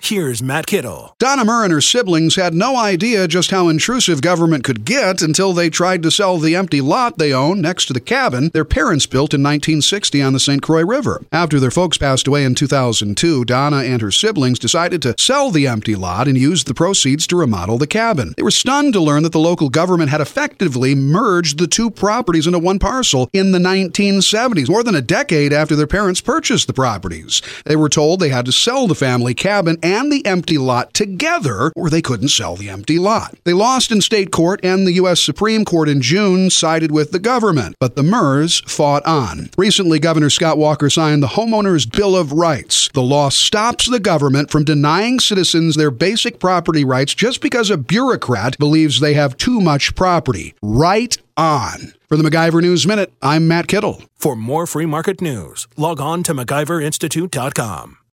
Here's Matt Kittle. Donna Murr and her siblings had no idea just how intrusive government could get until they tried to sell the empty lot they own next to the cabin their parents built in 1960 on the St. Croix River. After their folks passed away in 2002, Donna and her siblings decided to sell the empty lot and use the proceeds to remodel the cabin. They were stunned to learn that the local government had effectively merged the two properties into one parcel in the 1970s, more than a decade after their parents purchased the properties. They were told they had to sell the family cabin and the empty lot together, or they couldn't sell the empty lot. They lost in state court, and the U.S. Supreme Court in June sided with the government, but the Murrs fought on. Recently, Governor Scott Walker signed the Homeowners Bill of Rights. The law stops the government from denying citizens their basic property rights just because a bureaucrat believes they have too much property. Right on. For the MacIver News Minute, I'm Matt Kittle. For more free market news, log on to MacIverInstitute.com.